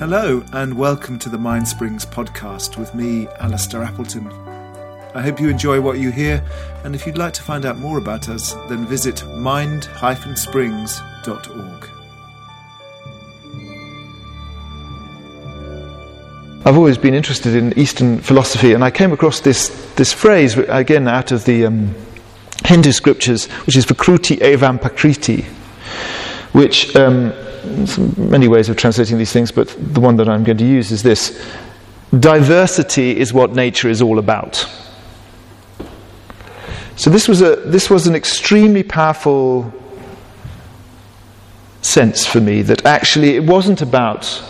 Hello, and welcome to the Mind Springs podcast with me, Alistair Appleton. I hope you enjoy what you hear, and if you'd like to find out more about us, then visit mind-springs.org. I've always been interested in Eastern philosophy, and I came across this, this phrase, again out of the um, Hindu scriptures, which is Vikruti Evam Prakriti, which, um, many ways of translating these things, but the one that I'm going to use is this diversity is what nature is all about. So this was, a, this was an extremely powerful sense for me that actually it wasn't about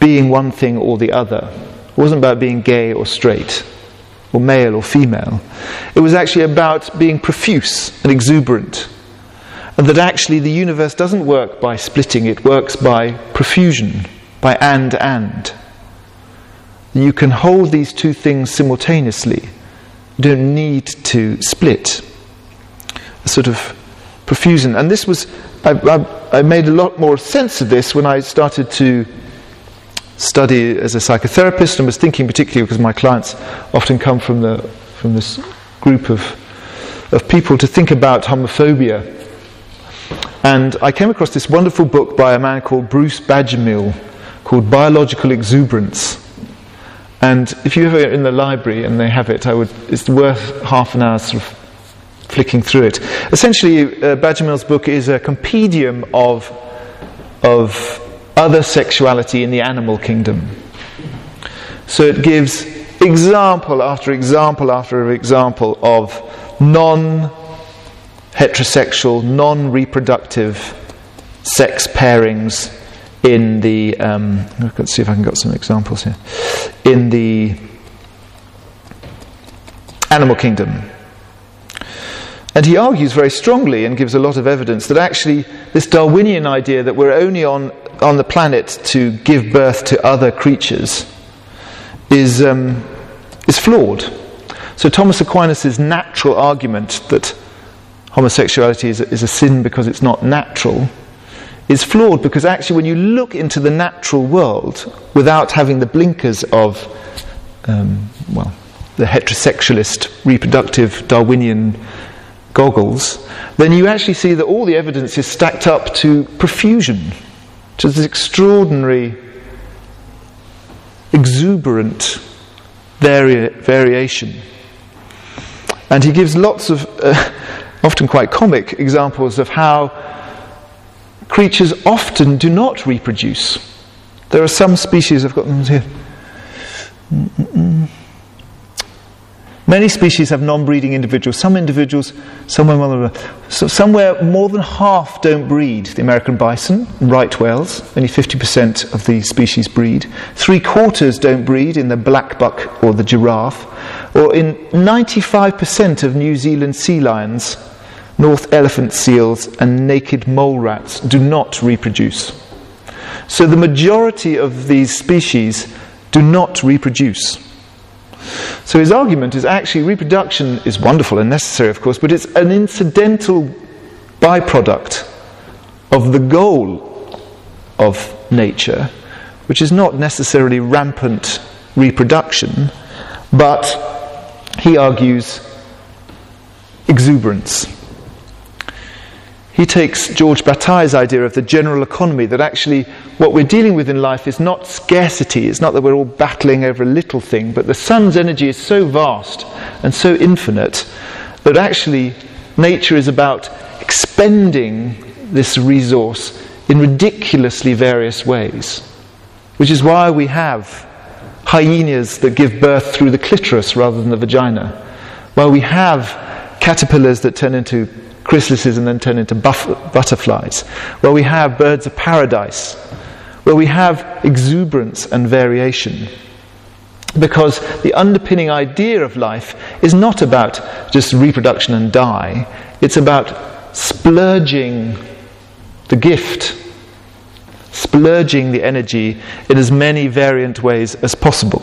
being one thing or the other. It wasn't about being gay or straight, or male or female. It was actually about being profuse and exuberant. And that actually the universe doesn't work by splitting, it works by profusion, by and and. You can hold these two things simultaneously. You don't need to split. A sort of profusion. And this was, I, I, I made a lot more sense of this when I started to study as a psychotherapist and was thinking particularly because my clients often come from, the, from this group of, of people to think about homophobia. And I came across this wonderful book by a man called Bruce Bagemihl called Biological Exuberance. And if you're ever in the library and they have it, I would, it's worth half an hour sort of flicking through it. Essentially, uh, Bagemihl's book is a compendium of, of other sexuality in the animal kingdom. So it gives example after example after example of non heterosexual, non reproductive sex pairings in the. Um, let's see if I can get some examples here. In the animal kingdom. And he argues very strongly and gives a lot of evidence that actually this Darwinian idea that we're only on on the planet to give birth to other creatures is, um, is flawed. So, Thomas Aquinas' natural argument that homosexuality is a, is a sin because it's not natural is flawed because actually, when you look into the natural world without having the blinkers of, um, well, the heterosexualist, reproductive, Darwinian goggles, then you actually see that all the evidence is stacked up to profusion to this extraordinary, exuberant vari- variation. And he gives lots of, uh, often quite comic, examples of how creatures often do not reproduce. There are some species, I've got them here. Mm-mm. Many species have non-breeding individuals. Some individuals, somewhere, so somewhere more than half don't breed. The American bison, right whales, only 50% of the species breed. Three quarters don't breed in the black buck or the giraffe. Or in 95% of New Zealand sea lions, north elephant seals, and naked mole rats do not reproduce. So the majority of these species do not reproduce. So his argument is actually reproduction is wonderful and necessary, of course, but it's an incidental byproduct of the goal of nature, which is not necessarily rampant reproduction, but he argues exuberance. He takes George Bataille's idea of the general economy that actually what we're dealing with in life is not scarcity, it's not that we're all battling over a little thing, but the sun's energy is so vast and so infinite that actually nature is about expending this resource in ridiculously various ways. Which is why we have hyenas that give birth through the clitoris rather than the vagina. Why we have caterpillars that turn into chrysalises and then turn into buff- butterflies. Where we have birds of paradise. Where we have exuberance and variation. Because the underpinning idea of life is not about just reproduction and die, it's about splurging the gift, splurging the energy in as many variant ways as possible.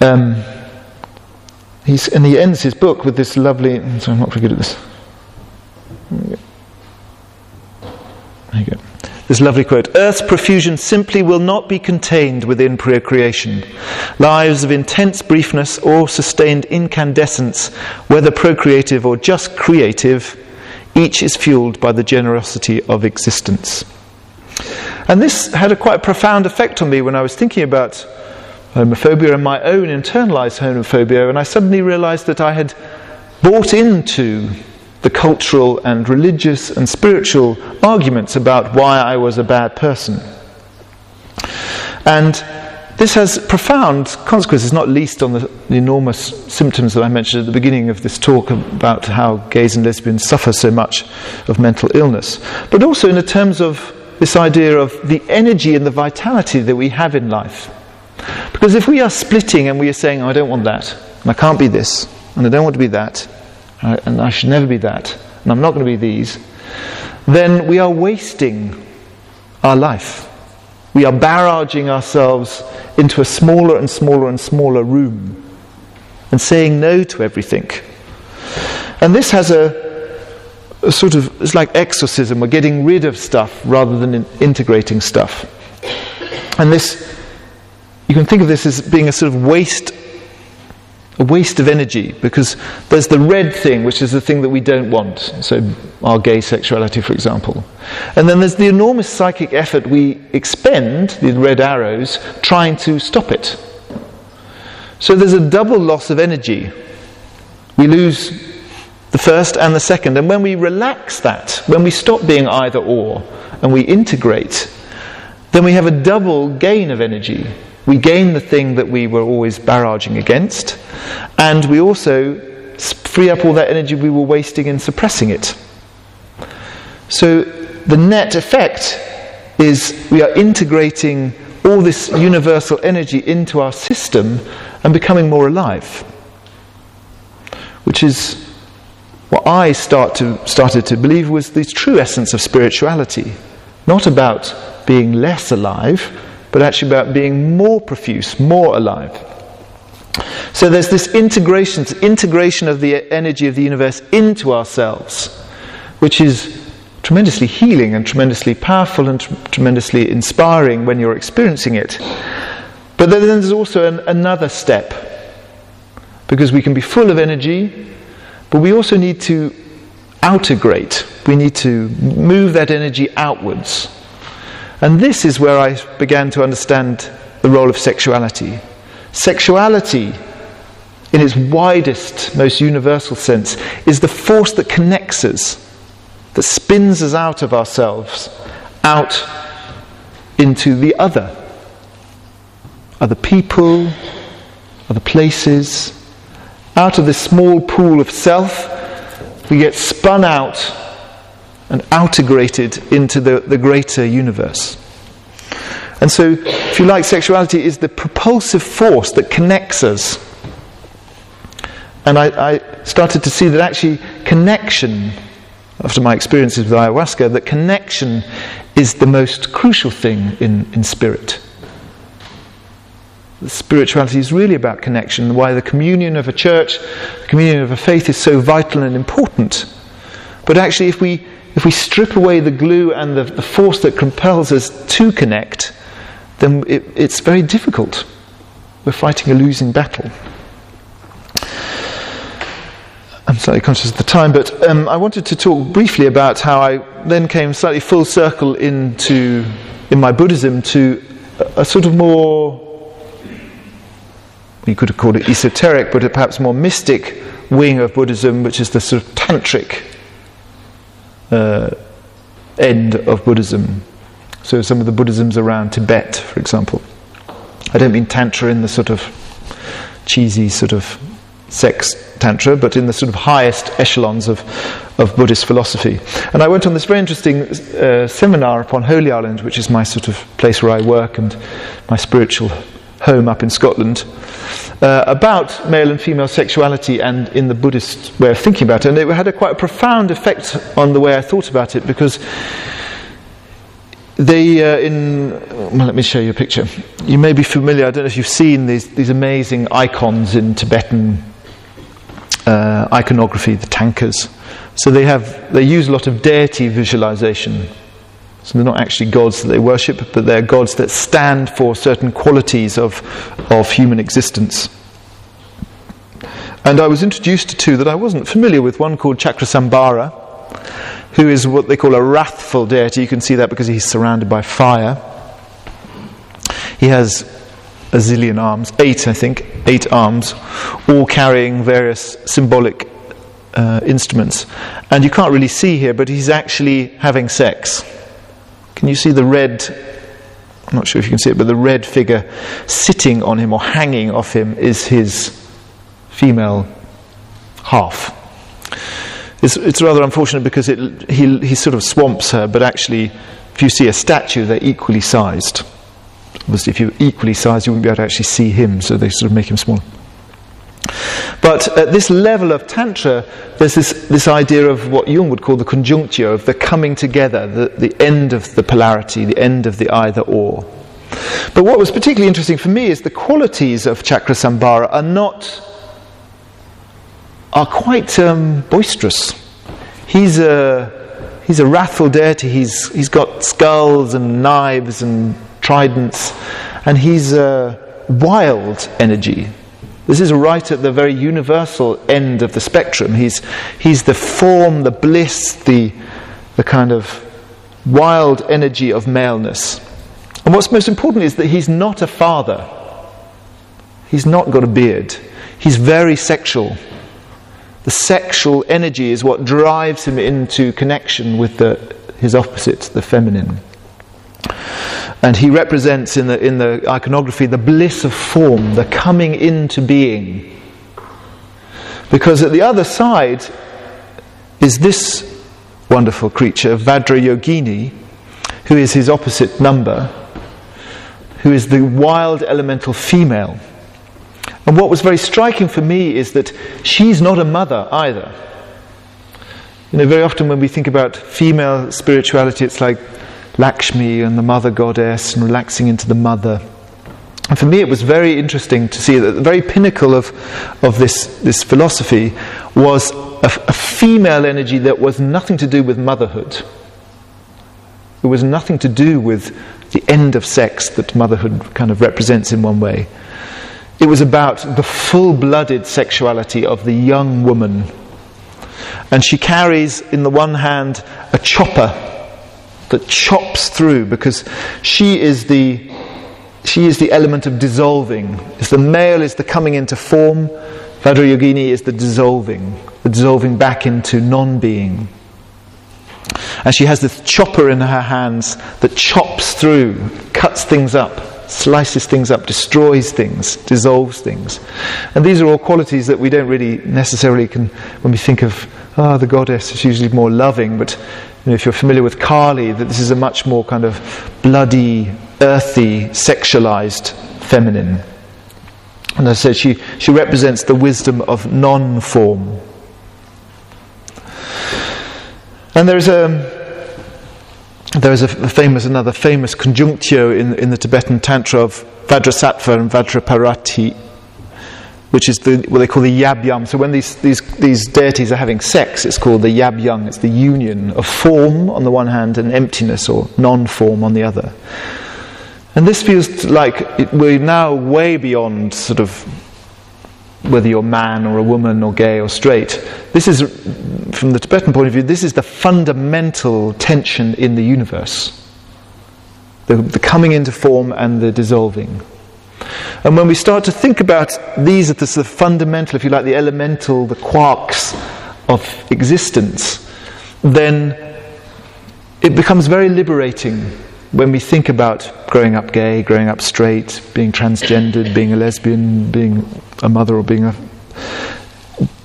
Um, He's, and he ends his book with this lovely. So I'm not very good at this. There you go. this lovely quote Earth's profusion simply will not be contained within procreation. Lives of intense briefness or sustained incandescence, whether procreative or just creative, each is fueled by the generosity of existence. And this had a quite profound effect on me when I was thinking about homophobia and my own internalized homophobia, and I suddenly realized that I had bought into the cultural and religious and spiritual arguments about why I was a bad person. And this has profound consequences, not least on the, the, enormous symptoms that I mentioned at the beginning of this talk about how gays and lesbians suffer so much of mental illness, but also in the terms of this idea of the energy and the vitality that we have in life. Because if we are splitting and we are saying, oh, I don't want that, and I can't be this, and I don't want to be that, uh, and I should never be that, and I'm not going to be these, then we are wasting our life. We are barraging ourselves into a smaller and smaller and smaller room and saying no to everything. And this has a, a sort of, it's like exorcism. We're getting rid of stuff rather than in integrating stuff. And this, you can think of this as being a sort of waste a waste of energy because there's the red thing, which is the thing that we don't want, so our gay sexuality, for example. And then there's the enormous psychic effort we expend, the red arrows, trying to stop it. So there's a double loss of energy. We lose the first and the second. And when we relax that, when we stop being either or, and we integrate, then we have a double gain of energy. We gain the thing that we were always barraging against, and we also free up all that energy we were wasting in suppressing it. So the net effect is we are integrating all this universal energy into our system and becoming more alive. Which is what I start to, started to believe was the true essence of spirituality. Not about being less alive, but actually about being more profuse, more alive. So there's this integration, integration of the energy of the universe into ourselves, which is tremendously healing and tremendously powerful and tr- tremendously inspiring when you're experiencing it. But then there's also an, another step, because we can be full of energy, but we also need to outegrate. We need to move that energy outwards. And this is where I began to understand the role of sexuality. Sexuality, in its widest, most universal sense, is the force that connects us, that spins us out of ourselves, out into the other. Other people, other places. Out of this small pool of self, we get spun out and outegrated into the, the greater universe. And so, if you like, sexuality is the propulsive force that connects us. And I, I started to see that actually connection, after my experiences with ayahuasca, that connection is the most crucial thing in, in spirit. Spirituality is really about connection, why the communion of a church, the communion of a faith is so vital and important. But actually, if we if we strip away the glue and the, the force that compels us to connect, then it, it's very difficult. We're fighting a losing battle. I'm slightly conscious of the time, but um, I wanted to talk briefly about how I then came slightly full circle into, in my Buddhism, to a, a sort of more, you could have called it esoteric, but perhaps more mystic wing of Buddhism, which is the sort of tantric uh, end of Buddhism. So some of the Buddhisms around Tibet, for example. I don't mean tantra in the sort of cheesy sort of sex tantra, but in the sort of highest echelons of, of Buddhist philosophy. And I went on this very interesting uh, seminar upon Holy Island, which is my sort of place where I work and my spiritual home up in Scotland, uh, about male and female sexuality and in the Buddhist way of thinking about it. And it had a quite a profound effect on the way I thought about it because they, uh, in, well, let me show you a picture. You may be familiar, I don't know if you've seen these, these amazing icons in Tibetan uh, iconography, the tankas. So they have, they use a lot of deity visualization So they're not actually gods that they worship, but they're gods that stand for certain qualities of, of human existence. And I was introduced to two that I wasn't familiar with one called Chakrasambhara, who is what they call a wrathful deity. You can see that because he's surrounded by fire. He has a zillion arms, eight, I think, eight arms, all carrying various symbolic uh, instruments. And you can't really see here, but he's actually having sex. Can you see the red? I'm not sure if you can see it, but the red figure sitting on him or hanging off him is his female half. It's, it's rather unfortunate because it, he, he sort of swamps her, but actually, if you see a statue, they're equally sized. Obviously, if you're equally sized, you wouldn't be able to actually see him, so they sort of make him smaller. But at this level of Tantra, there's this, this idea of what Jung would call the conjunctio, of the coming together, the, the end of the polarity, the end of the either or. But what was particularly interesting for me is the qualities of Chakrasambhara are not, are quite um, boisterous. He's a, he's a wrathful deity, he's, he's got skulls and knives and tridents, and he's a wild energy. This is right at the very universal end of the spectrum. He's, he's the form, the bliss, the, the kind of wild energy of maleness. And what's most important is that he's not a father. He's not got a beard. He's very sexual. The sexual energy is what drives him into connection with the, his opposite, the feminine. And he represents in the, in the iconography the bliss of form, the coming into being. Because at the other side is this wonderful creature, Vajrayogini, who is his opposite number, who is the wild elemental female. And what was very striking for me is that she's not a mother either. You know, very often when we think about female spirituality, it's like Lakshmi and the mother goddess and relaxing into the mother. And for me, it was very interesting to see that the very pinnacle of, of this, this philosophy was a, a female energy that was nothing to do with motherhood. It was nothing to do with the end of sex that motherhood kind of represents in one way. It was about the full blooded sexuality of the young woman. And she carries, in the one hand, a chopper that chops through because she is the she is the element of dissolving. As the male is the coming into form, Vajrayogini is the dissolving, the dissolving back into non being. And she has this chopper in her hands that chops through, cuts things up, slices things up, destroys things, dissolves things. And these are all qualities that we don't really necessarily can, when we think of, ah, oh, the goddess is usually more loving, but you know, if you're familiar with Kali, that this is a much more kind of bloody, earthy, sexualized feminine. And I said she, she represents the wisdom of non form. And there is a there is a famous another famous conjunctio in, in the Tibetan Tantra of Vajrasattva and Vajraparati, which is the, what they call the yab yum. So when these, these, these deities are having sex, it's called the yab yang. It's the union of form on the one hand and emptiness or non form on the other. And this feels like it, we're now way beyond sort of whether you're man or a woman or gay or straight. This is, from the Tibetan point of view, this is the fundamental tension in the universe the, the coming into form and the dissolving. And when we start to think about these as the sort of fundamental, if you like, the elemental, the quarks of existence, then it becomes very liberating when we think about growing up gay, growing up straight, being transgendered, being a lesbian, being a mother, or being a.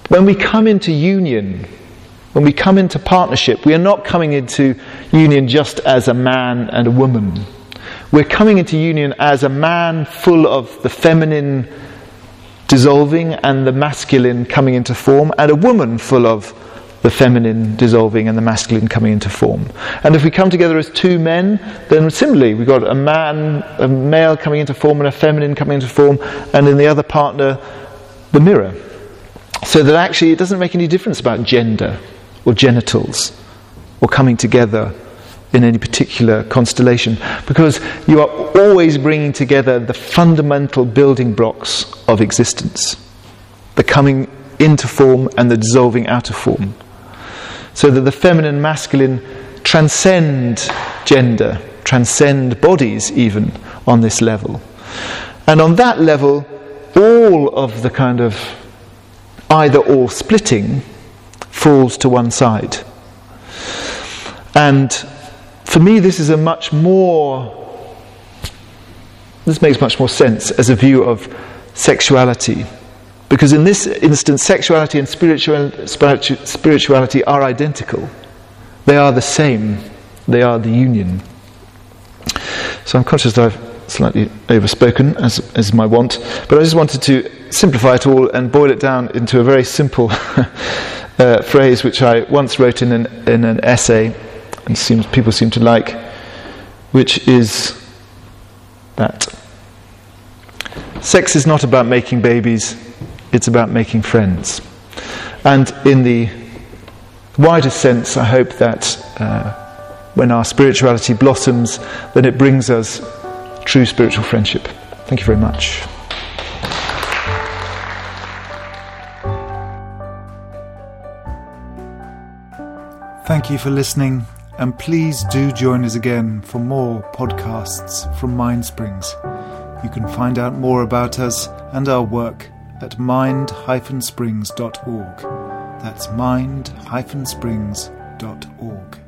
When we come into union, when we come into partnership, we are not coming into union just as a man and a woman we're coming into union as a man full of the feminine dissolving and the masculine coming into form, and a woman full of the feminine dissolving and the masculine coming into form. And if we come together as two men, then similarly, we've got a man, a male coming into form, and a feminine coming into form, and in the other partner, the mirror. So that actually it doesn't make any difference about gender or genitals or coming together in any particular constellation because you are always bringing together the fundamental building blocks of existence the coming into form and the dissolving out of form. So that the feminine and masculine transcend gender, transcend bodies even on this level. And on that level, all of the kind of either or splitting falls to one side. And for me, this is a much more, this makes much more sense as a view of sexuality. Because in this instance, sexuality and spiritual, spirituality are identical. They are the same. They are the union. So I'm conscious that I've slightly overspoken, as, as my want, but I just wanted to simplify it all and boil it down into a very simple uh, phrase which I once wrote in an, in an essay and seems, people seem to like, which is that sex is not about making babies, it's about making friends. And in the wider sense, I hope that uh, when our spirituality blossoms, then it brings us true spiritual friendship. Thank you very much. Thank you for listening, and please do join us again for more podcasts from Mindsprings. You can find out more about us and our work at mind-springs.org. That's mind-springs.org.